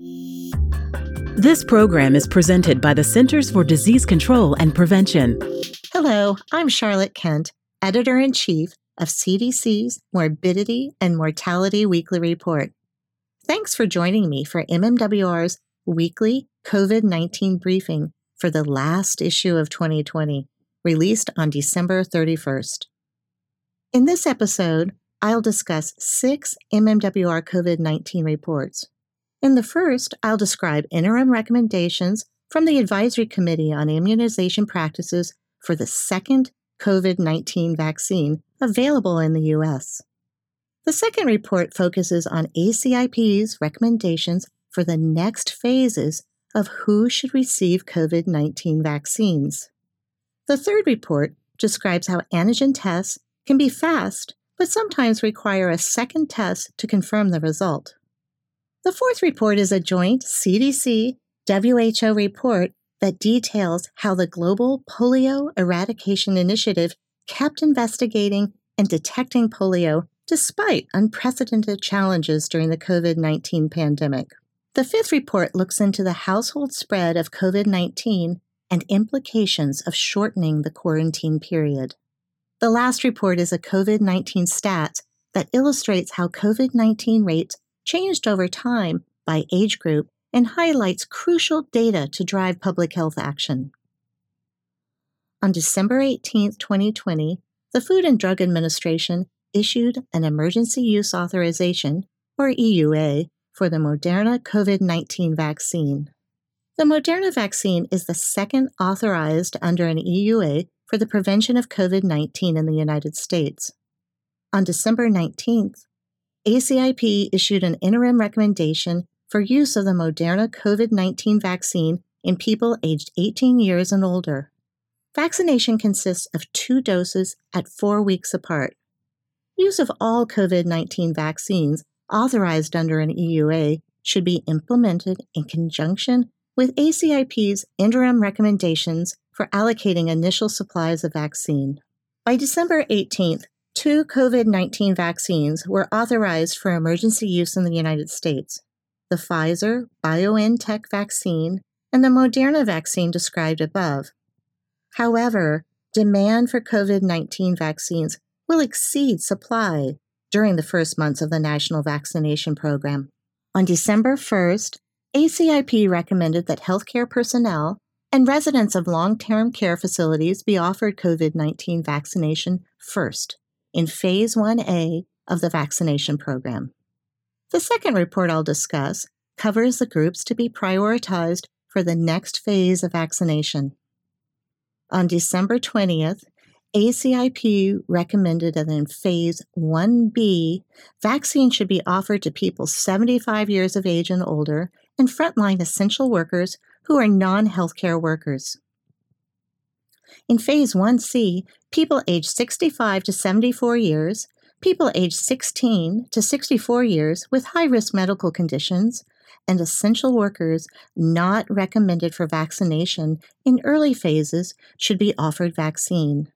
This program is presented by the Centers for Disease Control and Prevention. Hello, I'm Charlotte Kent, Editor in Chief of CDC's Morbidity and Mortality Weekly Report. Thanks for joining me for MMWR's weekly COVID 19 briefing for the last issue of 2020, released on December 31st. In this episode, I'll discuss six MMWR COVID 19 reports. In the first, I'll describe interim recommendations from the Advisory Committee on Immunization Practices for the second COVID 19 vaccine available in the U.S. The second report focuses on ACIP's recommendations for the next phases of who should receive COVID 19 vaccines. The third report describes how antigen tests can be fast, but sometimes require a second test to confirm the result. The fourth report is a joint CDC WHO report that details how the Global Polio Eradication Initiative kept investigating and detecting polio despite unprecedented challenges during the COVID 19 pandemic. The fifth report looks into the household spread of COVID 19 and implications of shortening the quarantine period. The last report is a COVID 19 stat that illustrates how COVID 19 rates changed over time by age group and highlights crucial data to drive public health action. On December 18, 2020, the Food and Drug Administration issued an emergency use authorization, or EUA, for the Moderna COVID 19 vaccine. The Moderna vaccine is the second authorized under an EUA for the prevention of COVID 19 in the United States. On December 19th, ACIP issued an interim recommendation for use of the Moderna COVID 19 vaccine in people aged 18 years and older. Vaccination consists of two doses at four weeks apart. Use of all COVID 19 vaccines authorized under an EUA should be implemented in conjunction with ACIP's interim recommendations for allocating initial supplies of vaccine. By December 18th, two COVID 19 vaccines were authorized for emergency use in the United States the Pfizer BioNTech vaccine and the Moderna vaccine described above. However, demand for COVID 19 vaccines will exceed supply during the first months of the national vaccination program. On December 1st, ACIP recommended that healthcare personnel and residents of long term care facilities be offered COVID 19 vaccination first in Phase 1A of the vaccination program. The second report I'll discuss covers the groups to be prioritized for the next phase of vaccination. On December 20th, ACIP recommended that in Phase 1B, vaccine should be offered to people 75 years of age and older and frontline essential workers who are non healthcare workers. In Phase 1C, people aged 65 to 74 years, people aged 16 to 64 years with high risk medical conditions, and essential workers not recommended for vaccination in early phases should be offered vaccine.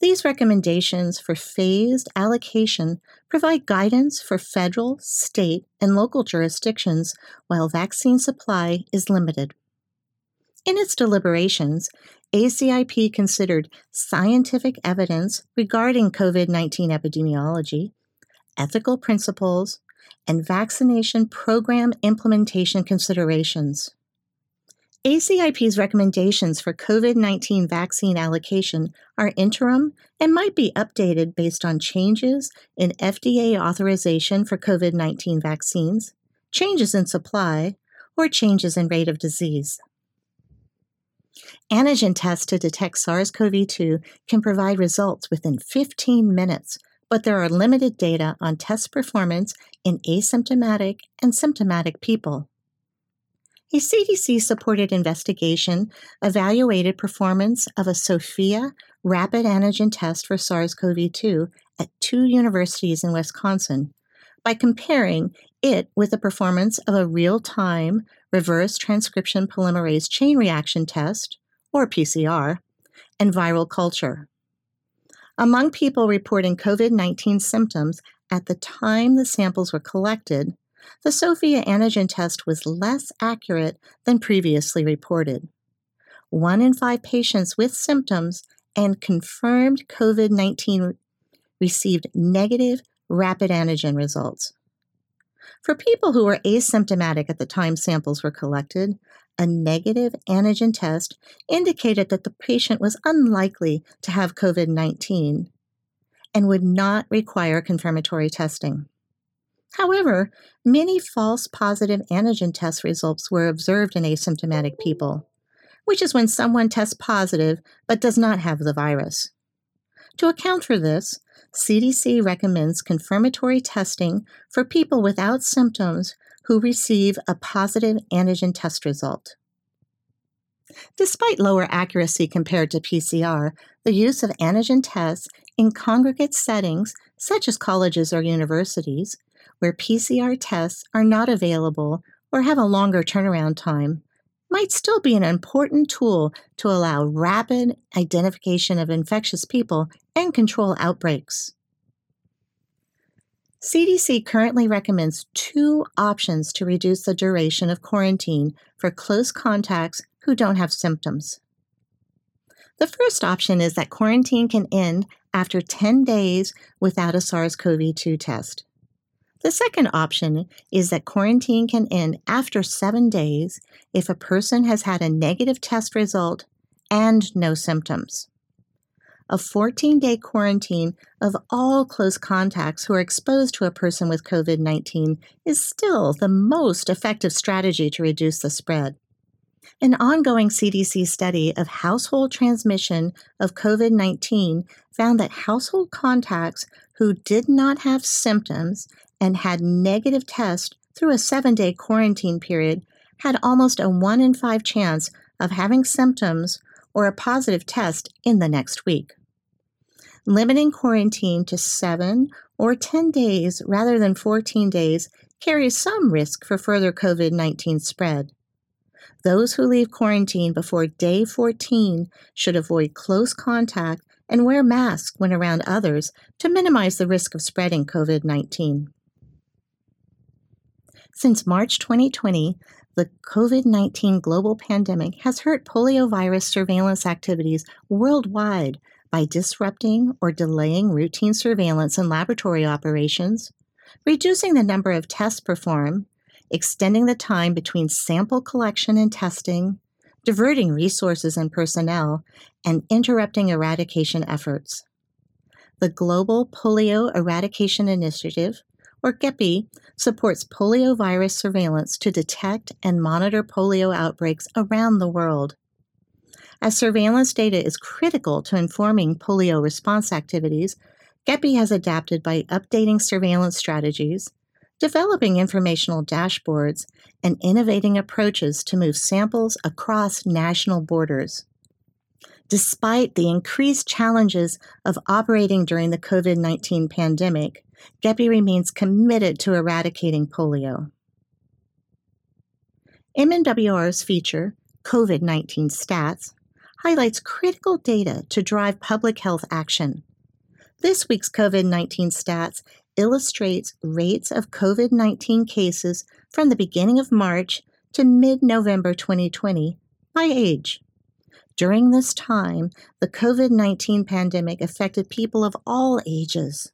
These recommendations for phased allocation provide guidance for federal, state, and local jurisdictions while vaccine supply is limited. In its deliberations, ACIP considered scientific evidence regarding COVID 19 epidemiology, ethical principles, and vaccination program implementation considerations. ACIP's recommendations for COVID 19 vaccine allocation are interim and might be updated based on changes in FDA authorization for COVID 19 vaccines, changes in supply, or changes in rate of disease. Antigen tests to detect SARS CoV 2 can provide results within 15 minutes but there are limited data on test performance in asymptomatic and symptomatic people. A CDC supported investigation evaluated performance of a Sofia rapid antigen test for SARS CoV 2 at two universities in Wisconsin by comparing it with the performance of a real time reverse transcription polymerase chain reaction test, or PCR, and viral culture. Among people reporting COVID 19 symptoms at the time the samples were collected, the Sofia antigen test was less accurate than previously reported. One in five patients with symptoms and confirmed COVID 19 received negative rapid antigen results. For people who were asymptomatic at the time samples were collected, a negative antigen test indicated that the patient was unlikely to have COVID 19 and would not require confirmatory testing. However, many false positive antigen test results were observed in asymptomatic people, which is when someone tests positive but does not have the virus. To account for this, CDC recommends confirmatory testing for people without symptoms who receive a positive antigen test result. Despite lower accuracy compared to PCR, the use of antigen tests in congregate settings, such as colleges or universities, where PCR tests are not available or have a longer turnaround time, might still be an important tool to allow rapid identification of infectious people and control outbreaks. CDC currently recommends two options to reduce the duration of quarantine for close contacts who don't have symptoms. The first option is that quarantine can end after 10 days without a SARS CoV 2 test. The second option is that quarantine can end after seven days if a person has had a negative test result and no symptoms a 14 day quarantine of all close contacts who are exposed to a person with COVID 19 is still the most effective strategy to reduce the spread. An ongoing CDC study of household transmission of COVID 19 found that household contacts who did not have symptoms and had negative tests through a seven day quarantine period had almost a 1 in 5 chance of having symptoms or a positive test in the next week. Limiting quarantine to 7 or 10 days rather than 14 days carries some risk for further COVID 19 spread. Those who leave quarantine before day 14 should avoid close contact and wear masks when around others to minimize the risk of spreading COVID 19. Since March 2020, the COVID 19 global pandemic has hurt poliovirus surveillance activities worldwide by disrupting or delaying routine surveillance and laboratory operations, reducing the number of tests performed, extending the time between sample collection and testing, diverting resources and personnel, and interrupting eradication efforts. The Global Polio Eradication Initiative or GEPI, supports poliovirus surveillance to detect and monitor polio outbreaks around the world. As surveillance data is critical to informing polio response activities, GEPI has adapted by updating surveillance strategies, developing informational dashboards, and innovating approaches to move samples across national borders. Despite the increased challenges of operating during the COVID 19 pandemic, GEPI remains committed to eradicating polio. MMWR's feature, COVID 19 Stats, highlights critical data to drive public health action. This week's COVID 19 stats illustrates rates of COVID 19 cases from the beginning of March to mid November 2020 by age. During this time, the COVID 19 pandemic affected people of all ages.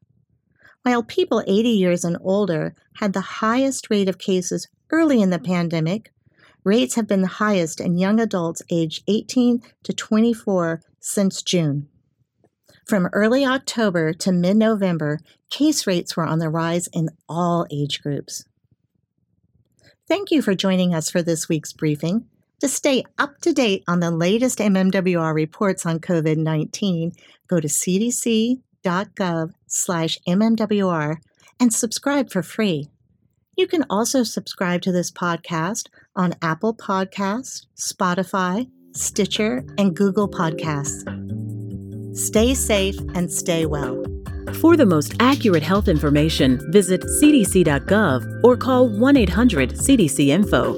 While people 80 years and older had the highest rate of cases early in the pandemic, rates have been the highest in young adults aged 18 to 24 since June. From early October to mid November, case rates were on the rise in all age groups. Thank you for joining us for this week's briefing. To stay up to date on the latest MMWR reports on COVID 19, go to cdc.gov slash mmwr and subscribe for free. You can also subscribe to this podcast on Apple Podcasts, Spotify, Stitcher, and Google Podcasts. Stay safe and stay well. For the most accurate health information, visit cdc.gov or call 1 800 CDC Info.